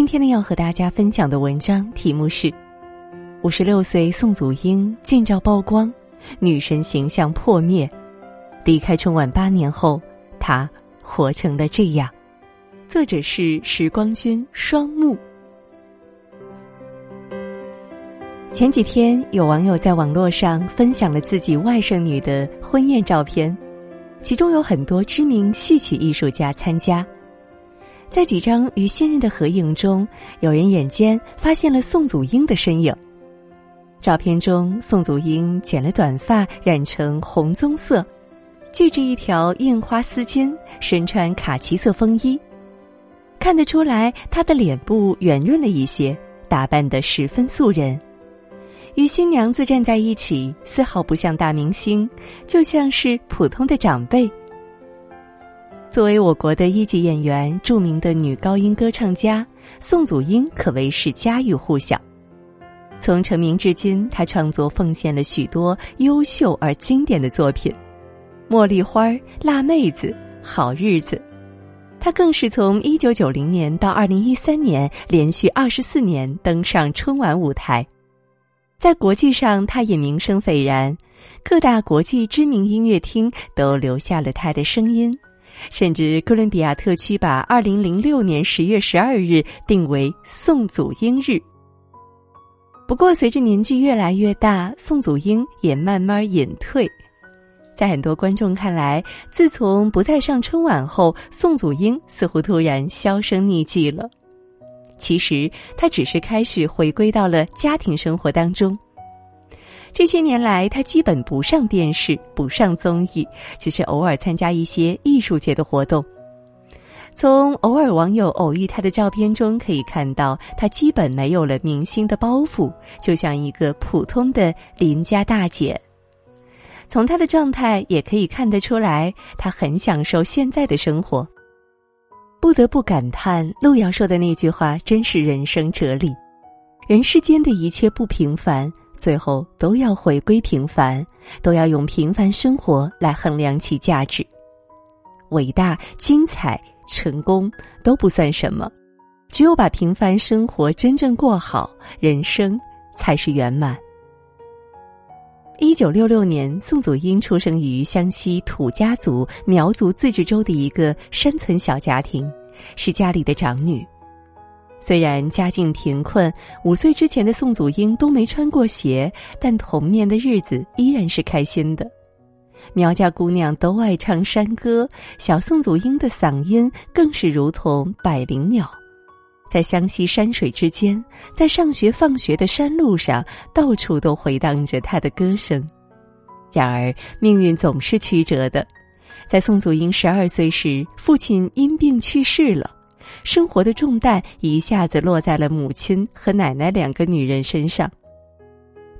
今天呢，要和大家分享的文章题目是：五十六岁宋祖英近照曝光，女神形象破灭。离开春晚八年后，她活成了这样。作者是时光君双木。前几天，有网友在网络上分享了自己外甥女的婚宴照片，其中有很多知名戏曲艺术家参加。在几张与新人的合影中，有人眼尖发现了宋祖英的身影。照片中，宋祖英剪了短发，染成红棕色，系着一条印花丝巾，身穿卡其色风衣。看得出来，她的脸部圆润了一些，打扮得十分素人。与新娘子站在一起，丝毫不像大明星，就像是普通的长辈。作为我国的一级演员、著名的女高音歌唱家，宋祖英可谓是家喻户晓。从成名至今，她创作奉献了许多优秀而经典的作品，《茉莉花》《辣妹子》《好日子》。她更是从一九九零年到二零一三年，连续二十四年登上春晚舞台，在国际上，她也名声斐然，各大国际知名音乐厅都留下了她的声音。甚至哥伦比亚特区把二零零六年十月十二日定为宋祖英日。不过，随着年纪越来越大，宋祖英也慢慢隐退。在很多观众看来，自从不再上春晚后，宋祖英似乎突然销声匿迹了。其实，他只是开始回归到了家庭生活当中。这些年来，他基本不上电视，不上综艺，只是偶尔参加一些艺术节的活动。从偶尔网友偶遇他的照片中可以看到，他基本没有了明星的包袱，就像一个普通的邻家大姐。从他的状态也可以看得出来，他很享受现在的生活。不得不感叹，陆遥说的那句话真是人生哲理：人世间的一切不平凡。最后都要回归平凡，都要用平凡生活来衡量其价值。伟大、精彩、成功都不算什么，只有把平凡生活真正过好，人生才是圆满。一九六六年，宋祖英出生于湘西土家族苗族自治州的一个山村小家庭，是家里的长女。虽然家境贫困，五岁之前的宋祖英都没穿过鞋，但童年的日子依然是开心的。苗家姑娘都爱唱山歌，小宋祖英的嗓音更是如同百灵鸟，在湘西山水之间，在上学放学的山路上，到处都回荡着她的歌声。然而，命运总是曲折的，在宋祖英十二岁时，父亲因病去世了。生活的重担一下子落在了母亲和奶奶两个女人身上。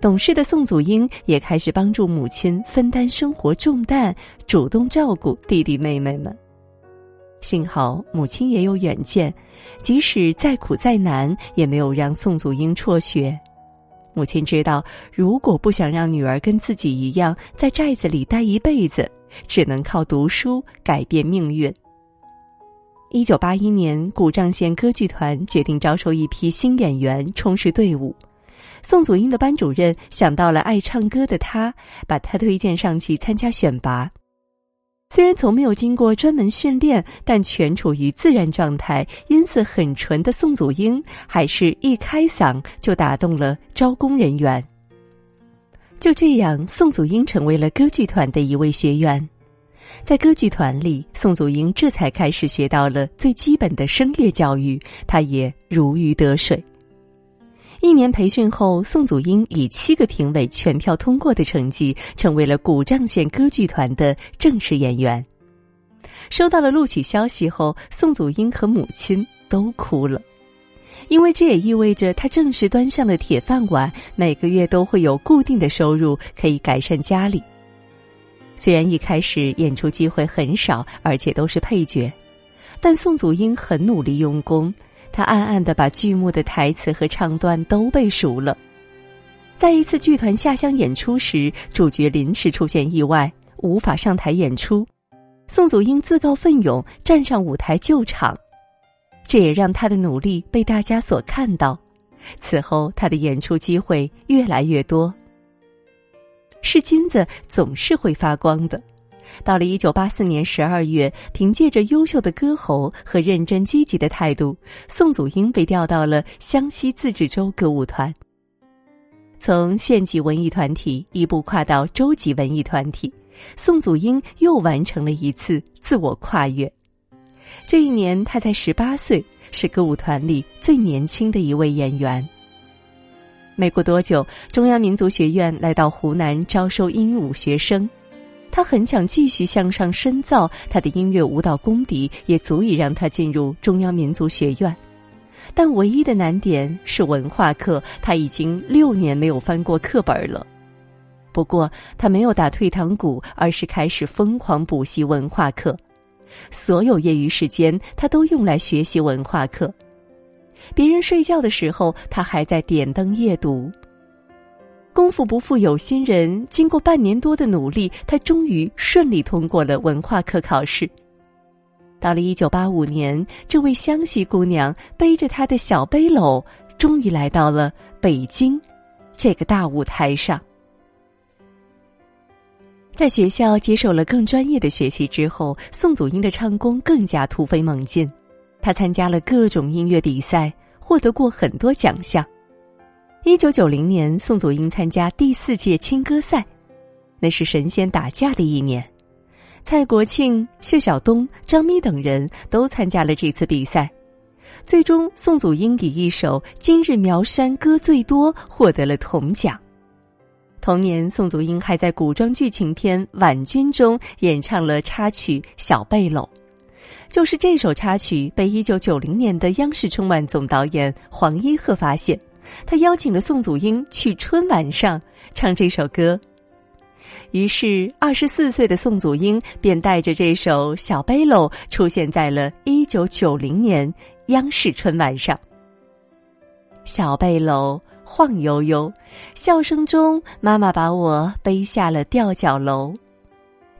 懂事的宋祖英也开始帮助母亲分担生活重担，主动照顾弟弟妹妹们。幸好母亲也有远见，即使再苦再难，也没有让宋祖英辍学。母亲知道，如果不想让女儿跟自己一样在寨子里待一辈子，只能靠读书改变命运。一九八一年，古丈县歌剧团决定招收一批新演员充实队伍。宋祖英的班主任想到了爱唱歌的他，把他推荐上去参加选拔。虽然从没有经过专门训练，但全处于自然状态、音色很纯的宋祖英，还是一开嗓就打动了招工人员。就这样，宋祖英成为了歌剧团的一位学员。在歌剧团里，宋祖英这才开始学到了最基本的声乐教育，她也如鱼得水。一年培训后，宋祖英以七个评委全票通过的成绩，成为了古丈县歌剧团的正式演员。收到了录取消息后，宋祖英和母亲都哭了，因为这也意味着她正式端上了铁饭碗，每个月都会有固定的收入，可以改善家里。虽然一开始演出机会很少，而且都是配角，但宋祖英很努力用功。他暗暗的把剧目的台词和唱段都背熟了。在一次剧团下乡演出时，主角临时出现意外，无法上台演出。宋祖英自告奋勇站上舞台救场。这也让他的努力被大家所看到。此后，他的演出机会越来越多。是金子总是会发光的。到了一九八四年十二月，凭借着优秀的歌喉和认真积极的态度，宋祖英被调到了湘西自治州歌舞团。从县级文艺团体一步跨到州级文艺团体，宋祖英又完成了一次自我跨越。这一年，她才十八岁，是歌舞团里最年轻的一位演员。没过多久，中央民族学院来到湖南招收音舞学生，他很想继续向上深造，他的音乐舞蹈功底也足以让他进入中央民族学院。但唯一的难点是文化课，他已经六年没有翻过课本了。不过他没有打退堂鼓，而是开始疯狂补习文化课，所有业余时间他都用来学习文化课。别人睡觉的时候，他还在点灯夜读。功夫不负有心人，经过半年多的努力，他终于顺利通过了文化课考试。到了一九八五年，这位湘西姑娘背着她的小背篓，终于来到了北京这个大舞台上。在学校接受了更专业的学习之后，宋祖英的唱功更加突飞猛进。他参加了各种音乐比赛，获得过很多奖项。一九九零年，宋祖英参加第四届青歌赛，那是神仙打架的一年。蔡国庆、谢晓东、张咪等人都参加了这次比赛，最终宋祖英以一首《今日苗山歌最多》获得了铜奖。同年，宋祖英还在古装剧情片《婉君》中演唱了插曲《小背篓》，就是这首插曲被一九九零年的央视春晚总导演黄一鹤发现，他邀请了宋祖英去春晚上唱这首歌。于是，二十四岁的宋祖英便带着这首《小背篓》出现在了一九九零年央视春晚上。小背篓晃悠悠，笑声中，妈妈把我背下了吊脚楼。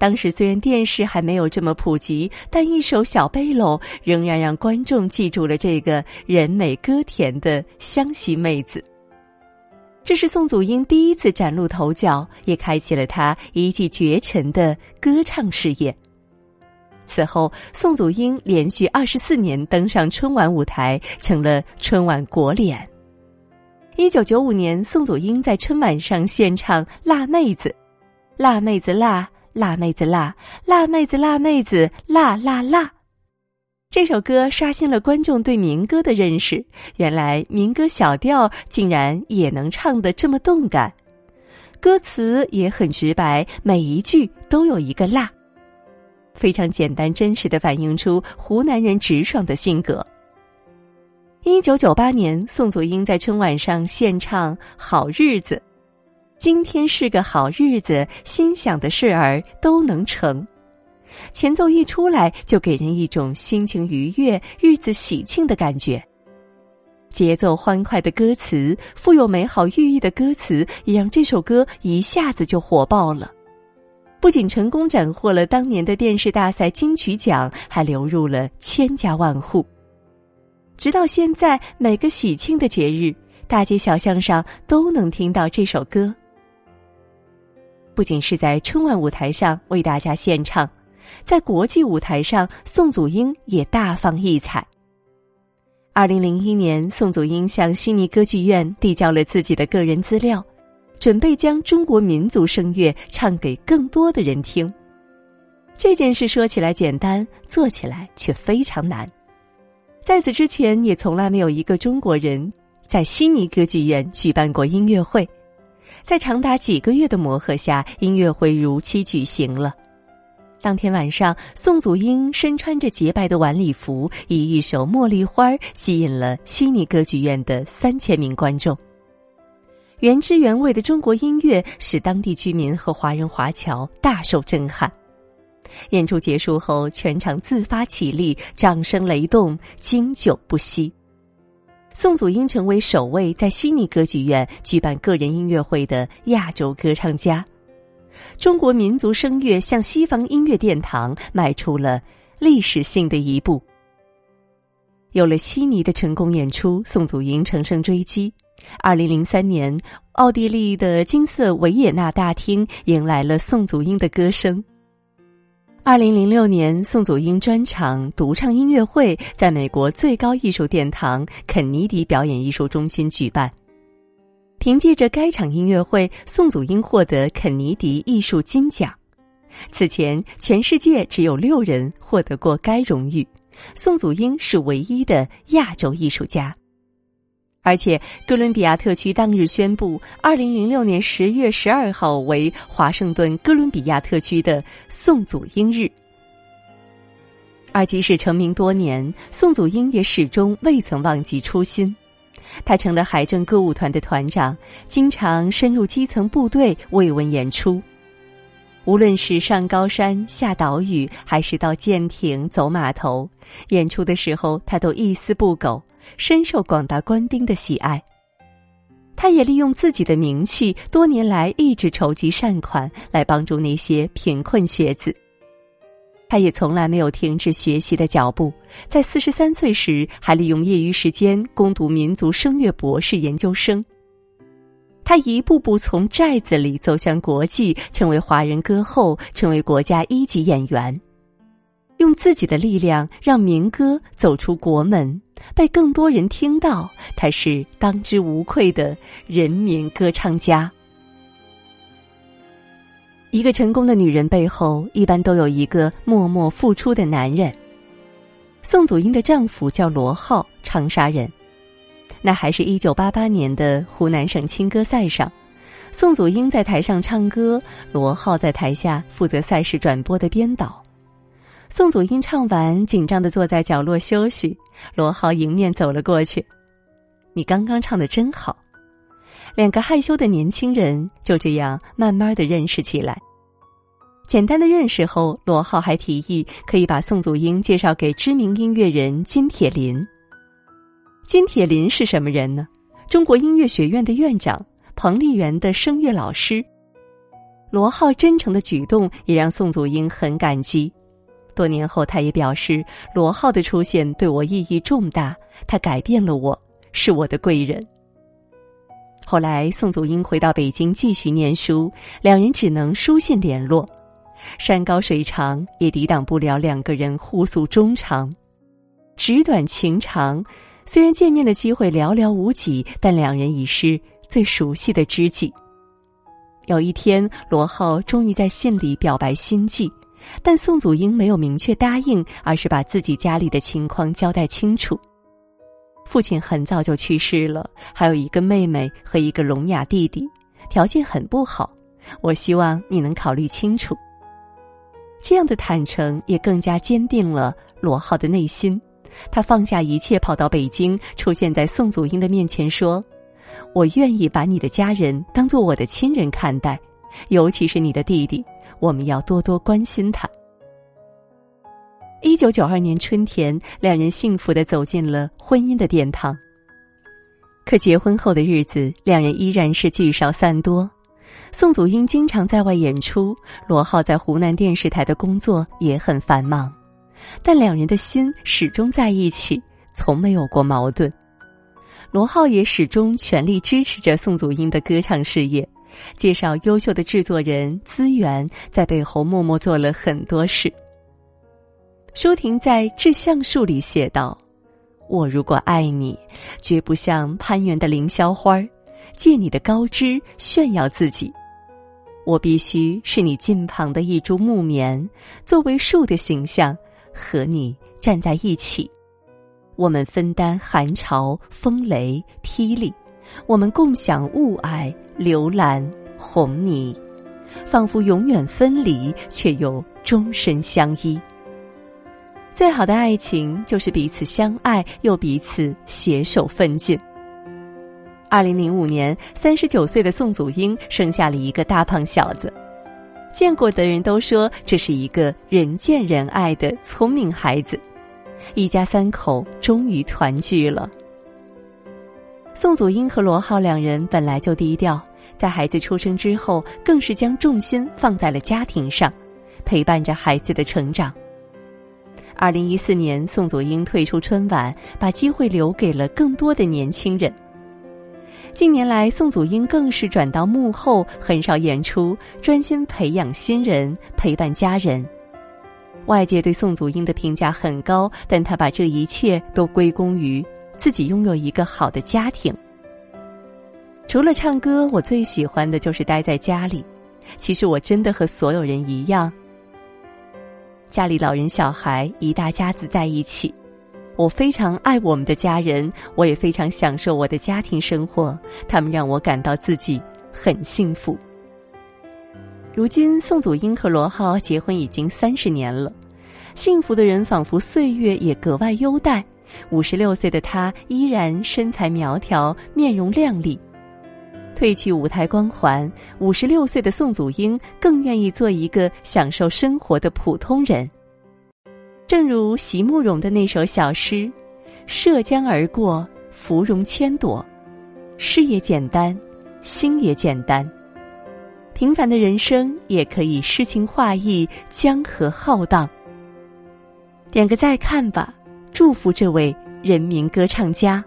当时虽然电视还没有这么普及，但一首《小背篓》仍然让观众记住了这个人美歌甜的湘西妹子。这是宋祖英第一次崭露头角，也开启了她一骑绝尘的歌唱事业。此后，宋祖英连续二十四年登上春晚舞台，成了春晚国脸。一九九五年，宋祖英在春晚上献唱《辣妹子》，辣妹子辣，辣妹子辣，辣妹子辣妹子辣辣辣。这首歌刷新了观众对民歌的认识。原来民歌小调竟然也能唱得这么动感，歌词也很直白，每一句都有一个“辣”，非常简单真实的反映出湖南人直爽的性格。一九九八年，宋祖英在春晚上献唱《好日子》，今天是个好日子，心想的事儿都能成。前奏一出来，就给人一种心情愉悦、日子喜庆的感觉。节奏欢快的歌词，富有美好寓意的歌词，也让这首歌一下子就火爆了。不仅成功斩获了当年的电视大赛金曲奖，还流入了千家万户。直到现在，每个喜庆的节日，大街小巷上都能听到这首歌。不仅是在春晚舞台上为大家献唱。在国际舞台上，宋祖英也大放异彩。二零零一年，宋祖英向悉尼歌剧院递交了自己的个人资料，准备将中国民族声乐唱给更多的人听。这件事说起来简单，做起来却非常难。在此之前，也从来没有一个中国人在悉尼歌剧院举办过音乐会。在长达几个月的磨合下，音乐会如期举行了。当天晚上，宋祖英身穿着洁白的晚礼服，以一首《茉莉花》吸引了悉尼歌剧院的三千名观众。原汁原味的中国音乐使当地居民和华人华侨大受震撼。演出结束后，全场自发起立，掌声雷动，经久不息。宋祖英成为首位在悉尼歌剧院举办个人音乐会的亚洲歌唱家。中国民族声乐向西方音乐殿堂迈出了历史性的一步。有了悉尼的成功演出，宋祖英乘胜追击。二零零三年，奥地利的金色维也纳大厅迎来了宋祖英的歌声。二零零六年，宋祖英专场独唱音乐会在美国最高艺术殿堂肯尼迪表演艺术中心举办。凭借着该场音乐会，宋祖英获得肯尼迪艺术金奖。此前，全世界只有六人获得过该荣誉，宋祖英是唯一的亚洲艺术家。而且，哥伦比亚特区当日宣布，二零零六年十月十二号为华盛顿哥伦比亚特区的宋祖英日。而即使成名多年，宋祖英也始终未曾忘记初心。他成了海政歌舞团的团长，经常深入基层部队慰问演出。无论是上高山、下岛屿，还是到舰艇、走码头，演出的时候，他都一丝不苟。深受广大官兵的喜爱。他也利用自己的名气，多年来一直筹集善款来帮助那些贫困学子。他也从来没有停止学习的脚步，在四十三岁时还利用业余时间攻读民族声乐博士研究生。他一步步从寨子里走向国际，成为华人歌后，成为国家一级演员。用自己的力量让民歌走出国门，被更多人听到。他是当之无愧的人民歌唱家。一个成功的女人背后，一般都有一个默默付出的男人。宋祖英的丈夫叫罗浩，长沙人。那还是一九八八年的湖南省青歌赛上，宋祖英在台上唱歌，罗浩在台下负责赛事转播的编导。宋祖英唱完，紧张的坐在角落休息。罗浩迎面走了过去：“你刚刚唱的真好。”两个害羞的年轻人就这样慢慢的认识起来。简单的认识后，罗浩还提议可以把宋祖英介绍给知名音乐人金铁霖。金铁霖是什么人呢？中国音乐学院的院长，彭丽媛的声乐老师。罗浩真诚的举动也让宋祖英很感激。多年后，他也表示，罗浩的出现对我意义重大，他改变了我，是我的贵人。后来，宋祖英回到北京继续念书，两人只能书信联络。山高水长，也抵挡不了两个人互诉衷肠。纸短情长，虽然见面的机会寥寥无几，但两人已是最熟悉的知己。有一天，罗浩终于在信里表白心迹。但宋祖英没有明确答应，而是把自己家里的情况交代清楚。父亲很早就去世了，还有一个妹妹和一个聋哑弟弟，条件很不好。我希望你能考虑清楚。这样的坦诚也更加坚定了罗浩的内心。他放下一切，跑到北京，出现在宋祖英的面前，说：“我愿意把你的家人当做我的亲人看待，尤其是你的弟弟。”我们要多多关心他。一九九二年春天，两人幸福的走进了婚姻的殿堂。可结婚后的日子，两人依然是聚少散多。宋祖英经常在外演出，罗浩在湖南电视台的工作也很繁忙，但两人的心始终在一起，从没有过矛盾。罗浩也始终全力支持着宋祖英的歌唱事业。介绍优秀的制作人资源，在背后默默做了很多事。舒婷在《致橡树》里写道：“我如果爱你，绝不像攀援的凌霄花，借你的高枝炫耀自己。我必须是你近旁的一株木棉，作为树的形象，和你站在一起。我们分担寒潮、风雷、霹雳。”我们共享雾霭、流岚、红泥，仿佛永远分离，却又终身相依。最好的爱情就是彼此相爱，又彼此携手奋进。二零零五年，三十九岁的宋祖英生下了一个大胖小子，见过的人都说这是一个人见人爱的聪明孩子。一家三口终于团聚了。宋祖英和罗浩两人本来就低调，在孩子出生之后，更是将重心放在了家庭上，陪伴着孩子的成长。二零一四年，宋祖英退出春晚，把机会留给了更多的年轻人。近年来，宋祖英更是转到幕后，很少演出，专心培养新人，陪伴家人。外界对宋祖英的评价很高，但她把这一切都归功于自己拥有一个好的家庭。除了唱歌，我最喜欢的就是待在家里。其实我真的和所有人一样，家里老人小孩一大家子在一起。我非常爱我们的家人，我也非常享受我的家庭生活，他们让我感到自己很幸福。如今，宋祖英和罗浩结婚已经三十年了，幸福的人仿佛岁月也格外优待。五十六岁的他依然身材苗条，面容靓丽。褪去舞台光环，五十六岁的宋祖英更愿意做一个享受生活的普通人。正如席慕容的那首小诗：“涉江而过，芙蓉千朵，事业简单，心也简单。”平凡的人生也可以诗情画意，江河浩荡。点个再看吧，祝福这位人民歌唱家。